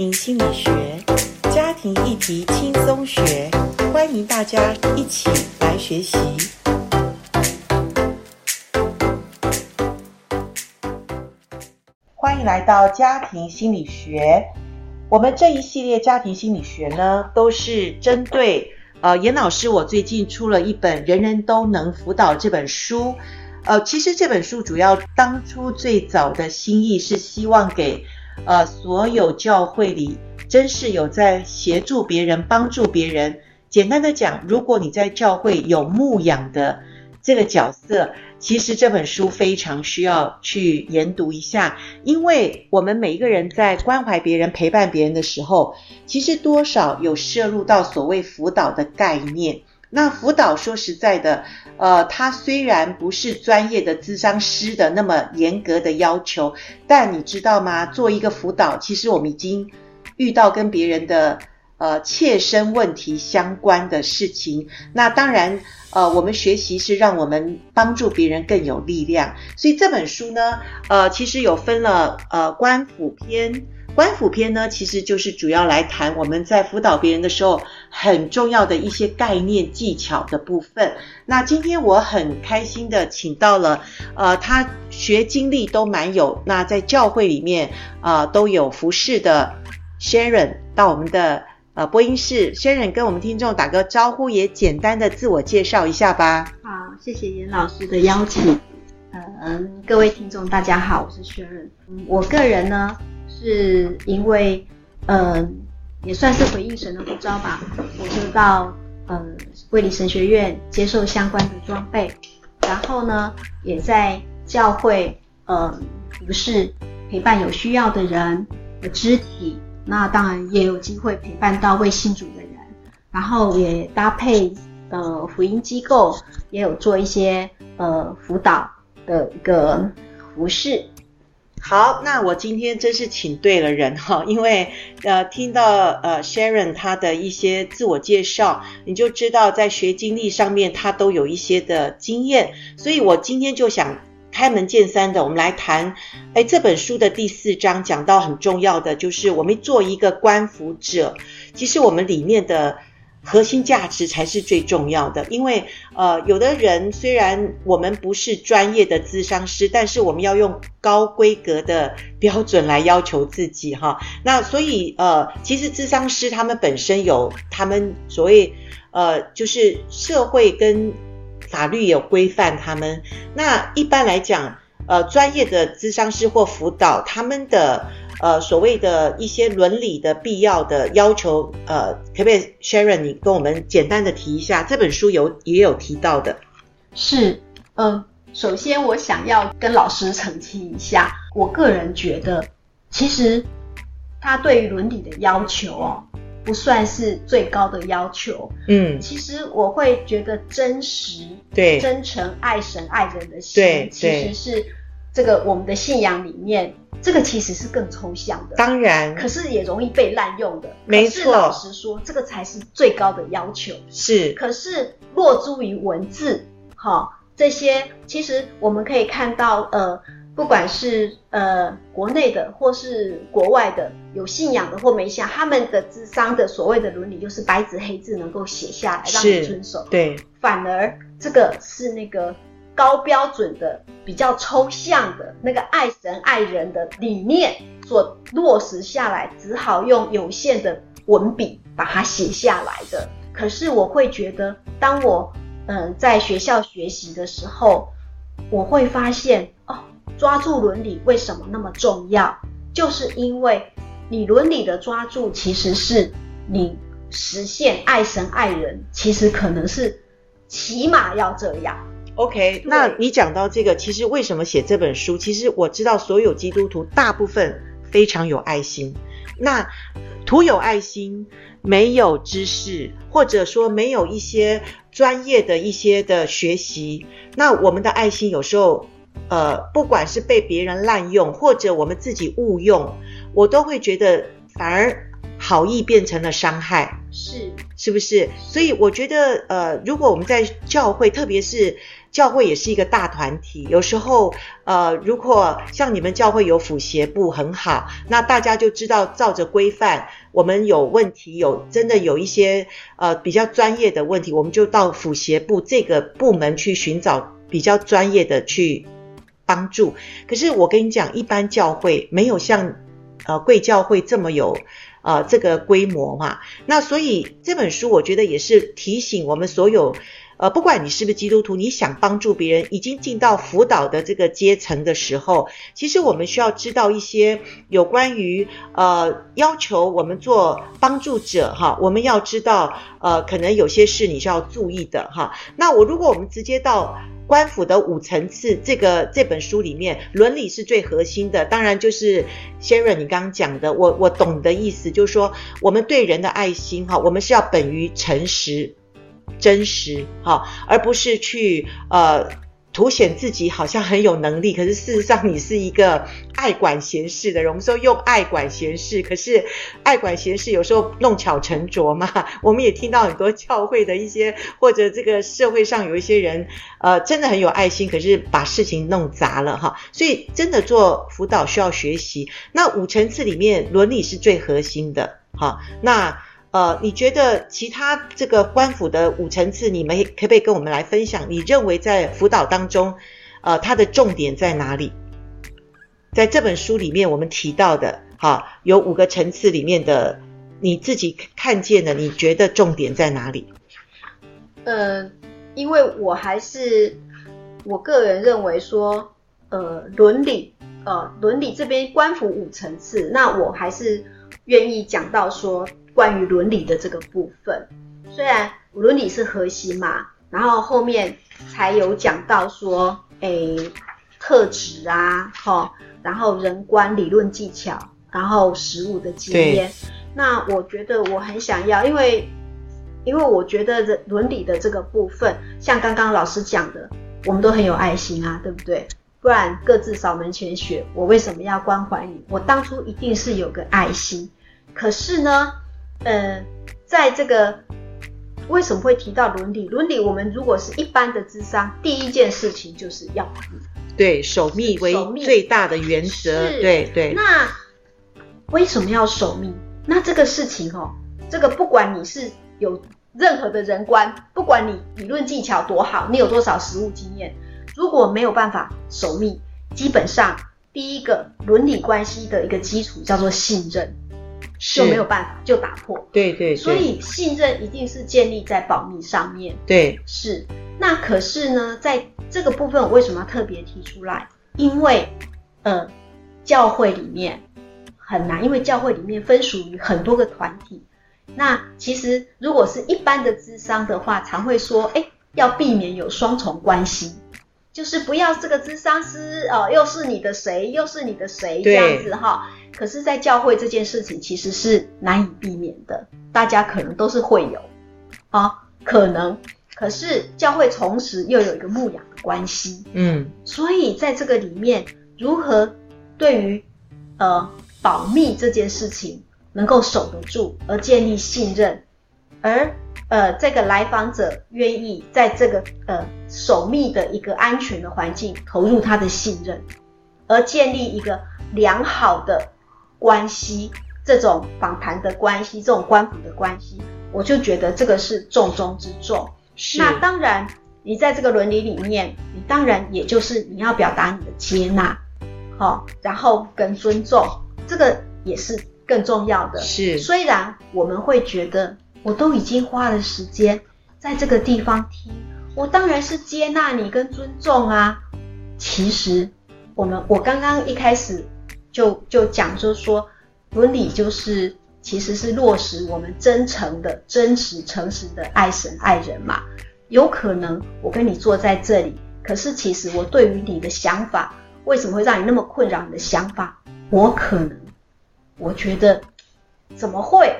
庭心理学，家庭议题轻松学，欢迎大家一起来学习。欢迎来到家庭心理学。我们这一系列家庭心理学呢，都是针对呃严老师，我最近出了一本《人人都能辅导》这本书。呃，其实这本书主要当初最早的心意是希望给。呃，所有教会里真是有在协助别人、帮助别人。简单的讲，如果你在教会有牧养的这个角色，其实这本书非常需要去研读一下，因为我们每一个人在关怀别人、陪伴别人的时候，其实多少有涉入到所谓辅导的概念。那辅导说实在的，呃，它虽然不是专业的咨商师的那么严格的要求，但你知道吗？做一个辅导，其实我们已经遇到跟别人的呃切身问题相关的事情。那当然，呃，我们学习是让我们帮助别人更有力量。所以这本书呢，呃，其实有分了呃关辅篇。关辅篇呢，其实就是主要来谈我们在辅导别人的时候很重要的一些概念技巧的部分。那今天我很开心的请到了，呃，他学经历都蛮有，那在教会里面啊、呃、都有服侍的 Sharon 到我们的呃播音室，Sharon 跟我们听众打个招呼，也简单的自我介绍一下吧。好，谢谢严老师的邀请。嗯，各位听众大家好，我是 Sharon。我个人呢。是因为，嗯、也算是回应神的呼召吧，我就到嗯、呃、卫理神学院接受相关的装备，然后呢，也在教会呃服侍陪伴有需要的人的肢体，那当然也有机会陪伴到未信主的人，然后也搭配呃福音机构，也有做一些呃辅导的一个服侍。好，那我今天真是请对了人哈，因为呃，听到呃 Sharon 她的一些自我介绍，你就知道在学经历上面她都有一些的经验，所以我今天就想开门见山的，我们来谈，哎，这本书的第四章讲到很重要的，就是我们做一个观服者，其实我们里面的。核心价值才是最重要的，因为呃，有的人虽然我们不是专业的咨商师，但是我们要用高规格的标准来要求自己哈。那所以呃，其实咨商师他们本身有他们所谓呃，就是社会跟法律有规范他们。那一般来讲，呃，专业的咨商师或辅导他们的。呃，所谓的一些伦理的必要的要求，呃，可不可以 Sharon 你跟我们简单的提一下？这本书有也有提到的。是，嗯、呃，首先我想要跟老师澄清一下，我个人觉得，其实他对于伦理的要求哦，不算是最高的要求。嗯，其实我会觉得真实、对真诚、爱神爱人的心，对其实是这个我们的信仰里面。这个其实是更抽象的，当然，可是也容易被滥用的。没错，老实说，这个才是最高的要求。是，可是落诸于文字，哈、哦，这些其实我们可以看到，呃，不管是呃国内的或是国外的，有信仰的或没信仰，他们的智商的所谓的伦理，就是白纸黑字能够写下来让你遵守。对，反而这个是那个。高标准的、比较抽象的那个爱神爱人的理念所落实下来，只好用有限的文笔把它写下来的。可是我会觉得，当我嗯、在学校学习的时候，我会发现哦，抓住伦理为什么那么重要？就是因为你伦理的抓住，其实是你实现爱神爱人，其实可能是起码要这样。OK，那你讲到这个，其实为什么写这本书？其实我知道所有基督徒大部分非常有爱心，那徒有爱心，没有知识，或者说没有一些专业的一些的学习，那我们的爱心有时候，呃，不管是被别人滥用，或者我们自己误用，我都会觉得反而好意变成了伤害。是。是不是？所以我觉得，呃，如果我们在教会，特别是教会也是一个大团体，有时候，呃，如果像你们教会有辅协部很好，那大家就知道照着规范，我们有问题，有真的有一些呃比较专业的问题，我们就到辅协部这个部门去寻找比较专业的去帮助。可是我跟你讲，一般教会没有像呃贵教会这么有。呃，这个规模嘛，那所以这本书我觉得也是提醒我们所有，呃，不管你是不是基督徒，你想帮助别人，已经进到辅导的这个阶层的时候，其实我们需要知道一些有关于呃要求我们做帮助者哈，我们要知道呃，可能有些事你是要注意的哈。那我如果我们直接到。官府的五层次，这个这本书里面，伦理是最核心的。当然，就是先润你刚刚讲的，我我懂的意思，就是说，我们对人的爱心，哈，我们是要本于诚实、真实，哈，而不是去呃。凸显自己好像很有能力，可是事实上你是一个爱管闲事的人。我们说用爱管闲事，可是爱管闲事有时候弄巧成拙嘛。我们也听到很多教会的一些，或者这个社会上有一些人，呃，真的很有爱心，可是把事情弄砸了哈。所以真的做辅导需要学习。那五层次里面，伦理是最核心的哈。那。呃，你觉得其他这个官府的五层次，你们可不可以跟我们来分享？你认为在辅导当中，呃，它的重点在哪里？在这本书里面，我们提到的，哈，有五个层次里面的，你自己看见的，你觉得重点在哪里？呃，因为我还是我个人认为说，呃，伦理，呃，伦理这边官府五层次，那我还是愿意讲到说。关于伦理的这个部分，虽然伦理是核心嘛，然后后面才有讲到说，诶，特质啊，哈，然后人观、理论技巧，然后实务的经验。那我觉得我很想要，因为因为我觉得伦伦理的这个部分，像刚刚老师讲的，我们都很有爱心啊，对不对？不然各自扫门前雪，我为什么要关怀你？我当初一定是有个爱心，可是呢？呃，在这个为什么会提到伦理？伦理，我们如果是一般的智商，第一件事情就是要对，守密为最大的原则，对对。那为什么要守密？那这个事情哦，这个不管你是有任何的人观，不管你理论技巧多好，你有多少实务经验，如果没有办法守密，基本上第一个伦理关系的一个基础叫做信任。就没有办法就打破，对，对对，所以信任一定是建立在保密上面。对，是。那可是呢，在这个部分，我为什么要特别提出来？因为，呃，教会里面很难，因为教会里面分属于很多个团体。那其实如果是一般的智商的话，常会说，哎，要避免有双重关系。就是不要这个智商师哦，又是你的谁，又是你的谁这样子哈。可是，在教会这件事情其实是难以避免的，大家可能都是会有啊，可能。可是教会同时又有一个牧养的关系，嗯，所以在这个里面，如何对于呃保密这件事情能够守得住，而建立信任，而。呃，这个来访者愿意在这个呃守密的一个安全的环境投入他的信任，而建立一个良好的关系，这种访谈的关系，这种官府的关系，我就觉得这个是重中之重。是。那当然，你在这个伦理里面，你当然也就是你要表达你的接纳，好、哦，然后跟尊重，这个也是更重要的。是。虽然我们会觉得。我都已经花了时间在这个地方听，我当然是接纳你跟尊重啊。其实我们我刚刚一开始就就讲就是说，伦理就是其实是落实我们真诚的、真实、诚实的爱神爱人嘛。有可能我跟你坐在这里，可是其实我对于你的想法，为什么会让你那么困扰？你的想法，我可能我觉得怎么会？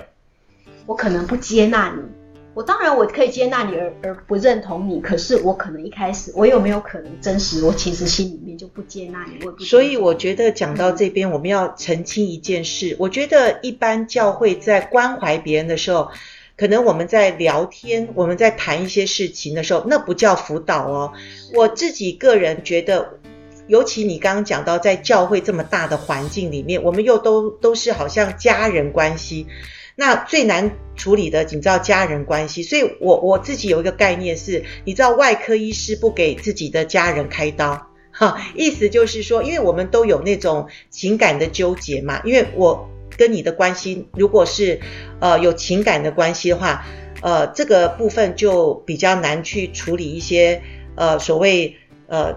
我可能不接纳你，我当然我可以接纳你而而不认同你，可是我可能一开始我有没有可能真实？我其实心里面就不接纳你。我所以我觉得讲到这边，我们要澄清一件事。我觉得一般教会在关怀别人的时候，可能我们在聊天，我们在谈一些事情的时候，那不叫辅导哦。我自己个人觉得，尤其你刚刚讲到在教会这么大的环境里面，我们又都都是好像家人关系，那最难处理的，你知道家人关系。所以我我自己有一个概念是，你知道外科医师不给自己的家人开刀，哈，意思就是说，因为我们都有那种情感的纠结嘛，因为我。跟你的关系，如果是呃有情感的关系的话，呃，这个部分就比较难去处理一些呃所谓呃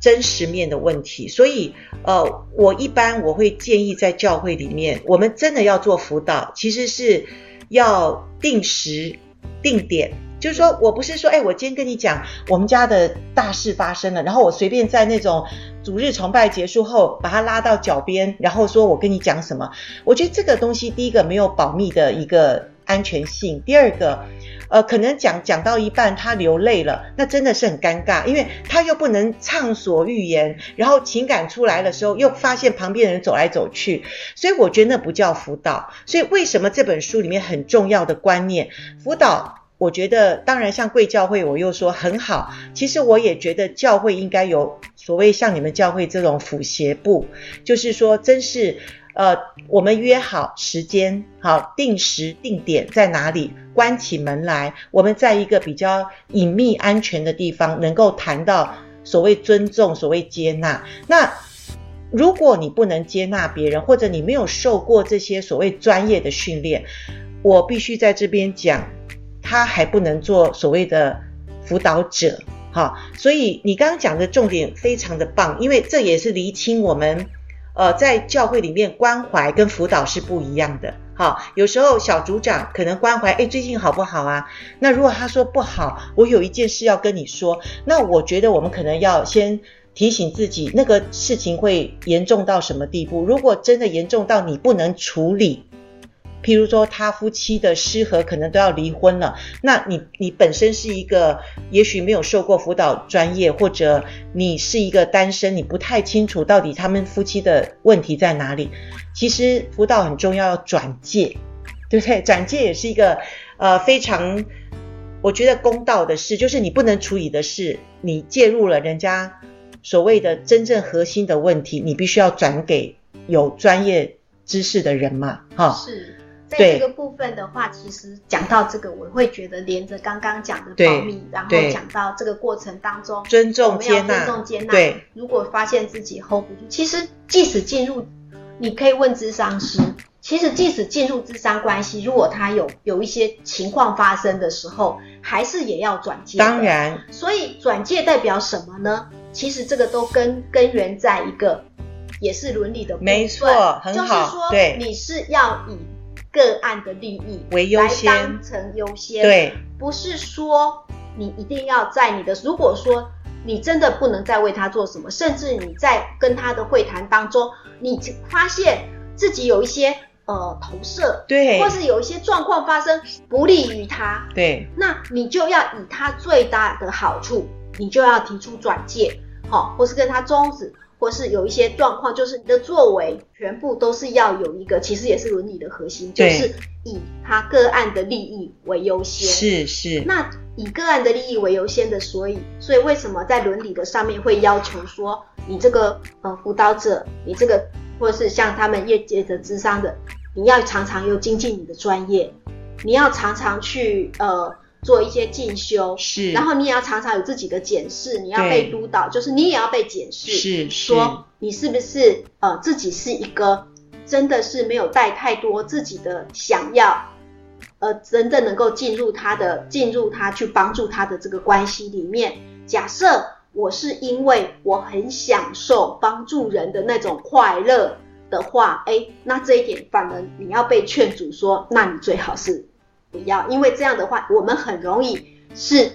真实面的问题。所以呃，我一般我会建议在教会里面，我们真的要做辅导，其实是要定时定点。就是说我不是说，哎，我今天跟你讲我们家的大事发生了，然后我随便在那种主日崇拜结束后把他拉到脚边，然后说我跟你讲什么？我觉得这个东西，第一个没有保密的一个安全性，第二个，呃，可能讲讲到一半他流泪了，那真的是很尴尬，因为他又不能畅所欲言，然后情感出来的时候又发现旁边人走来走去，所以我觉得那不叫辅导。所以为什么这本书里面很重要的观念，辅导？我觉得，当然像贵教会，我又说很好。其实我也觉得教会应该有所谓像你们教会这种辅协部，就是说，真是呃，我们约好时间，好定时定点在哪里，关起门来，我们在一个比较隐秘安全的地方，能够谈到所谓尊重、所谓接纳。那如果你不能接纳别人，或者你没有受过这些所谓专业的训练，我必须在这边讲。他还不能做所谓的辅导者，哈，所以你刚刚讲的重点非常的棒，因为这也是厘清我们，呃，在教会里面关怀跟辅导是不一样的，好，有时候小组长可能关怀，哎，最近好不好啊？那如果他说不好，我有一件事要跟你说，那我觉得我们可能要先提醒自己，那个事情会严重到什么地步？如果真的严重到你不能处理。譬如说，他夫妻的失和可能都要离婚了，那你你本身是一个也许没有受过辅导专业，或者你是一个单身，你不太清楚到底他们夫妻的问题在哪里。其实辅导很重要，要转介，对不对？转介也是一个呃非常我觉得公道的事，就是你不能处理的事，你介入了人家所谓的真正核心的问题，你必须要转给有专业知识的人嘛，哈。是。在这个部分的话，其实讲到这个，我会觉得连着刚刚讲的保密，然后讲到这个过程当中，尊重接纳，尊重接纳。对，如果发现自己 hold 不住，其实即使进入，你可以问咨商师。其实即使进入智商关系，如果他有有一些情况发生的时候，还是也要转介。当然，所以转介代表什么呢？其实这个都根根源在一个，也是伦理的部分。没错，很好。就是说，对，你是要以。个案的利益为优先，来当成优先，对，不是说你一定要在你的，如果说你真的不能再为他做什么，甚至你在跟他的会谈当中，你发现自己有一些呃投射，对，或是有一些状况发生不利于他，对，那你就要以他最大的好处，你就要提出转介，好，或是跟他终止。或是有一些状况，就是你的作为全部都是要有一个，其实也是伦理的核心，就是以他个案的利益为优先。是是。那以个案的利益为优先的，所以所以为什么在伦理的上面会要求说，你这个呃辅导者，你这个或者是像他们业界的咨商的，你要常常又精进你的专业，你要常常去呃。做一些进修，是，然后你也要常常有自己的检视，你要被督导，就是你也要被检视，是，说你是不是呃自己是一个真的是没有带太多自己的想要，呃真正能够进入他的进入他去帮助他的这个关系里面。假设我是因为我很享受帮助人的那种快乐的话，诶，那这一点反而你要被劝阻说，那你最好是。不要，因为这样的话，我们很容易是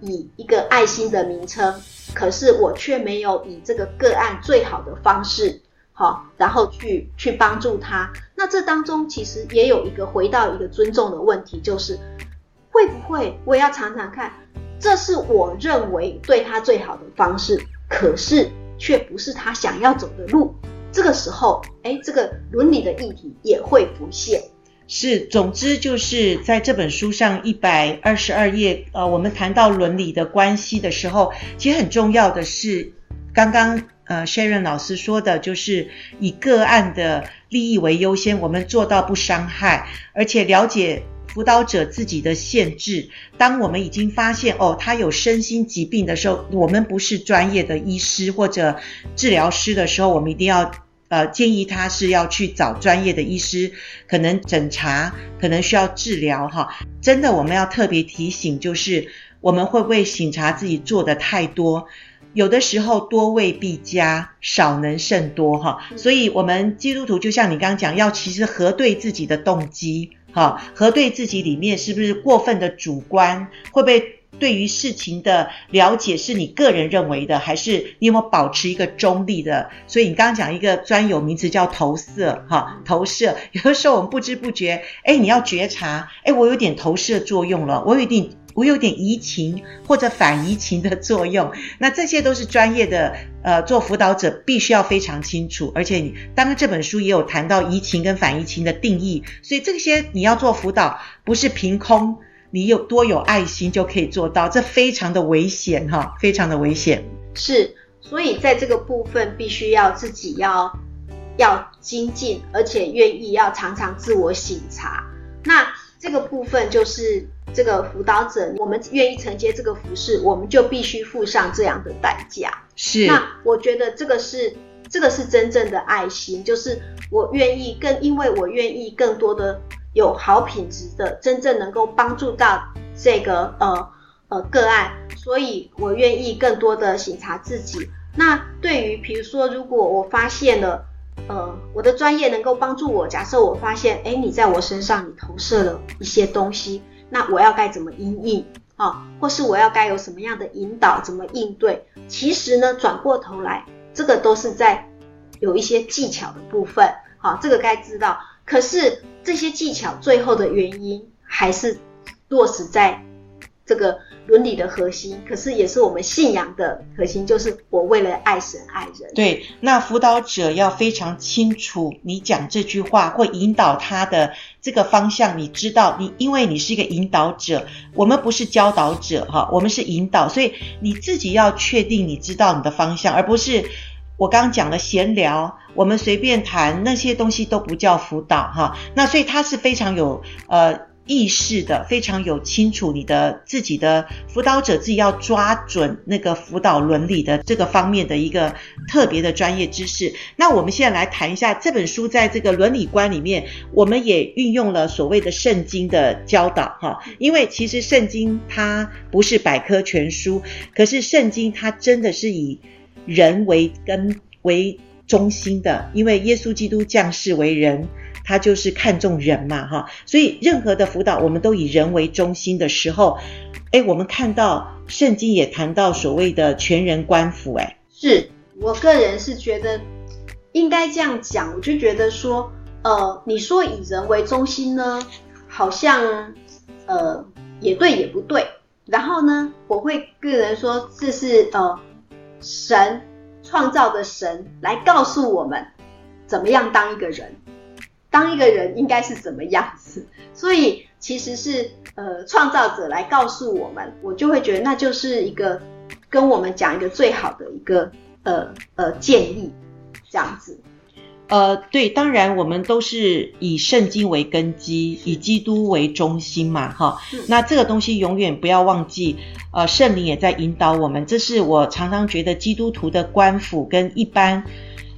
以一个爱心的名称，可是我却没有以这个个案最好的方式，好，然后去去帮助他。那这当中其实也有一个回到一个尊重的问题，就是会不会我也要常常看，这是我认为对他最好的方式，可是却不是他想要走的路。这个时候，诶，这个伦理的议题也会浮现。是，总之就是在这本书上一百二十二页，呃，我们谈到伦理的关系的时候，其实很重要的是，刚刚呃 Sharon 老师说的，就是以个案的利益为优先，我们做到不伤害，而且了解辅导者自己的限制。当我们已经发现哦，他有身心疾病的时候，我们不是专业的医师或者治疗师的时候，我们一定要。呃，建议他是要去找专业的医师，可能诊查，可能需要治疗哈。真的，我们要特别提醒，就是我们会不会省察自己做的太多？有的时候多未必佳，少能胜多哈。所以，我们基督徒就像你刚刚讲，要其实核对自己的动机哈，核对自己里面是不是过分的主观，会不会？对于事情的了解是你个人认为的，还是你有没有保持一个中立的？所以你刚刚讲一个专有名词叫投射，哈，投射。有的时候我们不知不觉，哎，你要觉察，哎，我有点投射作用了，我有点，我有点移情或者反移情的作用。那这些都是专业的，呃，做辅导者必须要非常清楚。而且你，当然这本书也有谈到移情跟反移情的定义，所以这些你要做辅导不是凭空。你有多有爱心就可以做到，这非常的危险哈，非常的危险。是，所以在这个部分必须要自己要要精进，而且愿意要常常自我省察。那这个部分就是这个辅导者，我们愿意承接这个服饰，我们就必须付上这样的代价。是，那我觉得这个是这个是真正的爱心，就是我愿意更，因为我愿意更多的。有好品质的，真正能够帮助到这个呃呃个案，所以我愿意更多的省察自己。那对于比如说，如果我发现了，呃，我的专业能够帮助我，假设我发现，诶，你在我身上你投射了一些东西，那我要该怎么应应啊？或是我要该有什么样的引导，怎么应对？其实呢，转过头来，这个都是在有一些技巧的部分，好，这个该知道。可是这些技巧最后的原因还是落实在这个伦理的核心，可是也是我们信仰的核心，就是我为了爱神爱人。对，那辅导者要非常清楚，你讲这句话会引导他的这个方向。你知道，你因为你是一个引导者，我们不是教导者哈，我们是引导，所以你自己要确定你知道你的方向，而不是。我刚刚讲的闲聊，我们随便谈那些东西都不叫辅导哈。那所以他是非常有呃意识的，非常有清楚你的自己的辅导者自己要抓准那个辅导伦理的这个方面的一个特别的专业知识。那我们现在来谈一下这本书在这个伦理观里面，我们也运用了所谓的圣经的教导哈。因为其实圣经它不是百科全书，可是圣经它真的是以人为根为中心的，因为耶稣基督降世为人，他就是看重人嘛，哈，所以任何的辅导，我们都以人为中心的时候，诶，我们看到圣经也谈到所谓的全人观辅，诶，是我个人是觉得应该这样讲，我就觉得说，呃，你说以人为中心呢，好像呃也对也不对，然后呢，我会个人说这是呃。神创造的神来告诉我们怎么样当一个人，当一个人应该是怎么样子。所以其实是呃创造者来告诉我们，我就会觉得那就是一个跟我们讲一个最好的一个呃呃建议，这样子。呃，对，当然我们都是以圣经为根基，以基督为中心嘛，哈。那这个东西永远不要忘记，呃，圣灵也在引导我们。这是我常常觉得基督徒的官府跟一般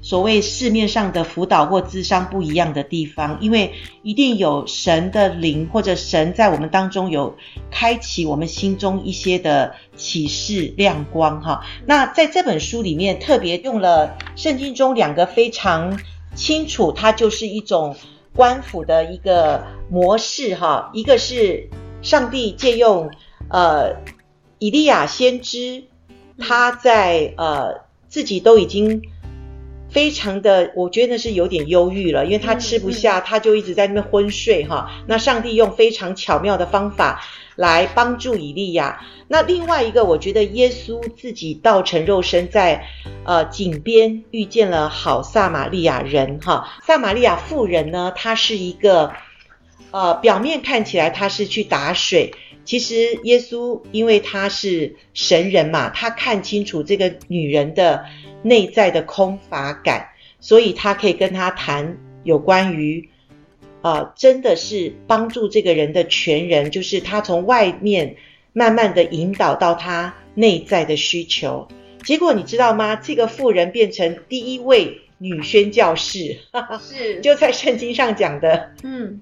所谓市面上的辅导或咨商不一样的地方，因为一定有神的灵或者神在我们当中有开启我们心中一些的启示亮光，哈。那在这本书里面特别用了圣经中两个非常。清楚，它就是一种官府的一个模式哈。一个是上帝借用呃以利亚先知，他在呃自己都已经非常的，我觉得是有点忧郁了，因为他吃不下，他就一直在那边昏睡哈。那上帝用非常巧妙的方法。来帮助以利亚。那另外一个，我觉得耶稣自己道成肉身在，呃井边遇见了好撒玛利亚人哈。撒玛利亚妇人呢，她是一个呃，表面看起来他是去打水，其实耶稣因为他是神人嘛，他看清楚这个女人的内在的空乏感，所以他可以跟她谈有关于，呃，真的是帮助这个人的全人，就是他从外面慢慢的引导到他内在的需求。结果你知道吗？这个妇人变成第一位女宣教士，是 就在圣经上讲的，嗯。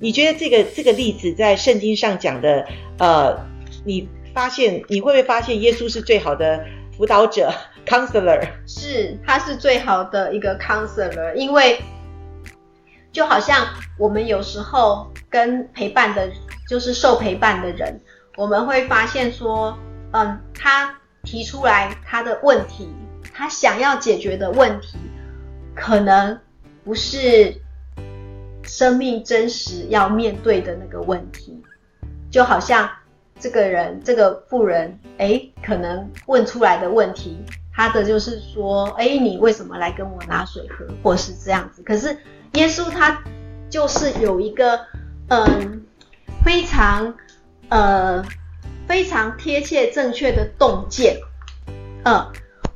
你觉得这个这个例子在圣经上讲的，呃，你发现你会不会发现耶稣是最好的辅导者，counselor？是，他是最好的一个 counselor，因为就好像我们有时候跟陪伴的，就是受陪伴的人，我们会发现说，嗯，他提出来他的问题，他想要解决的问题，可能不是。生命真实要面对的那个问题，就好像这个人，这个妇人，诶，可能问出来的问题，他的就是说，诶，你为什么来跟我拿水喝，或是这样子。可是耶稣他就是有一个，嗯，非常，呃，非常贴切正确的洞见，呃，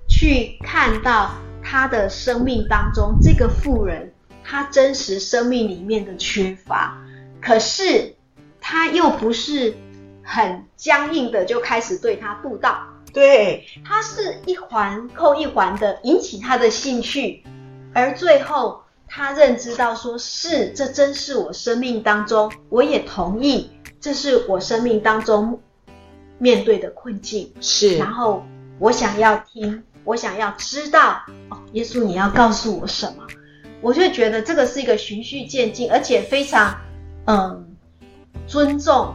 去看到他的生命当中这个妇人。他真实生命里面的缺乏，可是他又不是很僵硬的就开始对他布道，对，他是一环扣一环的引起他的兴趣，而最后他认知到说是这真是我生命当中，我也同意这是我生命当中面对的困境，是，然后我想要听，我想要知道哦，耶稣你要告诉我什么？我就觉得这个是一个循序渐进，而且非常嗯尊重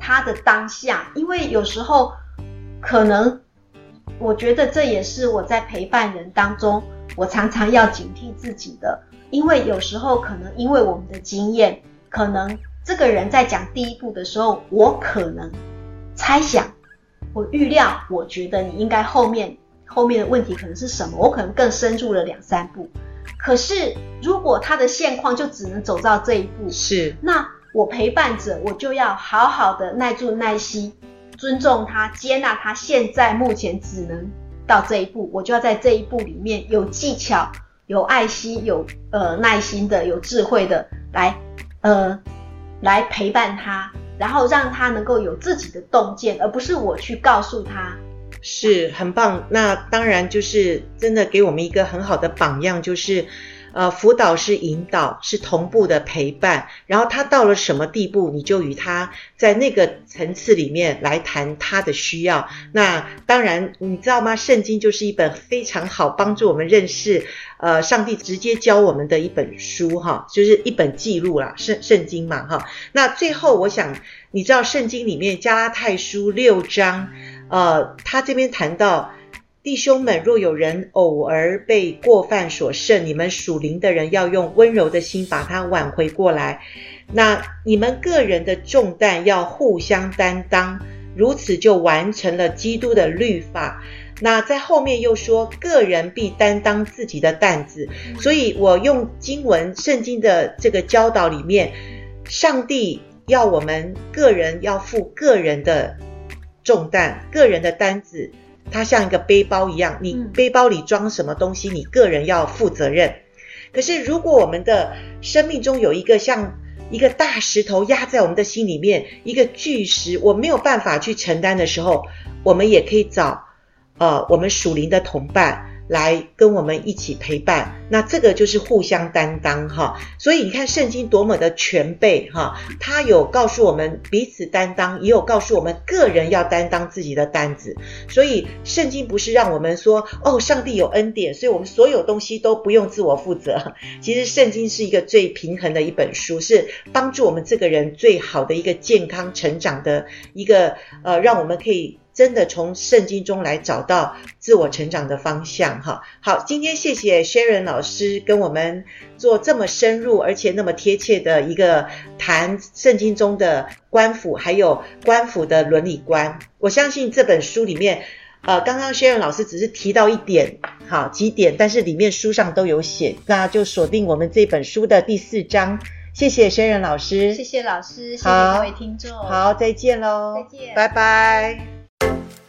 他的当下，因为有时候可能我觉得这也是我在陪伴人当中，我常常要警惕自己的，因为有时候可能因为我们的经验，可能这个人在讲第一步的时候，我可能猜想，我预料，我觉得你应该后面后面的问题可能是什么，我可能更深入了两三步。可是，如果他的现况就只能走到这一步，是，那我陪伴者，我就要好好的耐住耐心，尊重他，接纳他现在目前只能到这一步，我就要在这一步里面有技巧、有爱心、有呃耐心的、有智慧的来呃来陪伴他，然后让他能够有自己的洞见，而不是我去告诉他。是很棒，那当然就是真的给我们一个很好的榜样，就是，呃，辅导是引导，是同步的陪伴，然后他到了什么地步，你就与他在那个层次里面来谈他的需要。那当然，你知道吗？圣经就是一本非常好帮助我们认识，呃，上帝直接教我们的一本书哈，就是一本记录啦，圣圣经嘛哈。那最后，我想你知道圣经里面加拉太书六章。呃，他这边谈到，弟兄们，若有人偶尔被过犯所胜，你们属灵的人要用温柔的心把他挽回过来。那你们个人的重担要互相担当，如此就完成了基督的律法。那在后面又说，个人必担当自己的担子。所以我用经文圣经的这个教导里面，上帝要我们个人要负个人的。重担，个人的担子，它像一个背包一样，你背包里装什么东西，你个人要负责任。可是，如果我们的生命中有一个像一个大石头压在我们的心里面，一个巨石，我没有办法去承担的时候，我们也可以找呃我们属灵的同伴。来跟我们一起陪伴，那这个就是互相担当哈。所以你看圣经多么的全备哈，它有告诉我们彼此担当，也有告诉我们个人要担当自己的担子。所以圣经不是让我们说哦，上帝有恩典，所以我们所有东西都不用自我负责。其实圣经是一个最平衡的一本书，是帮助我们这个人最好的一个健康成长的一个呃，让我们可以。真的从圣经中来找到自我成长的方向，哈。好，今天谢谢 Sharon 老师跟我们做这么深入而且那么贴切的一个谈圣经中的官府，还有官府的伦理观。我相信这本书里面，呃，刚刚 Sharon 老师只是提到一点，好几点，但是里面书上都有写，那就锁定我们这本书的第四章。谢谢轩仁老师，谢谢老师，谢谢各位听众，好，再见喽，再见，拜拜。Bye.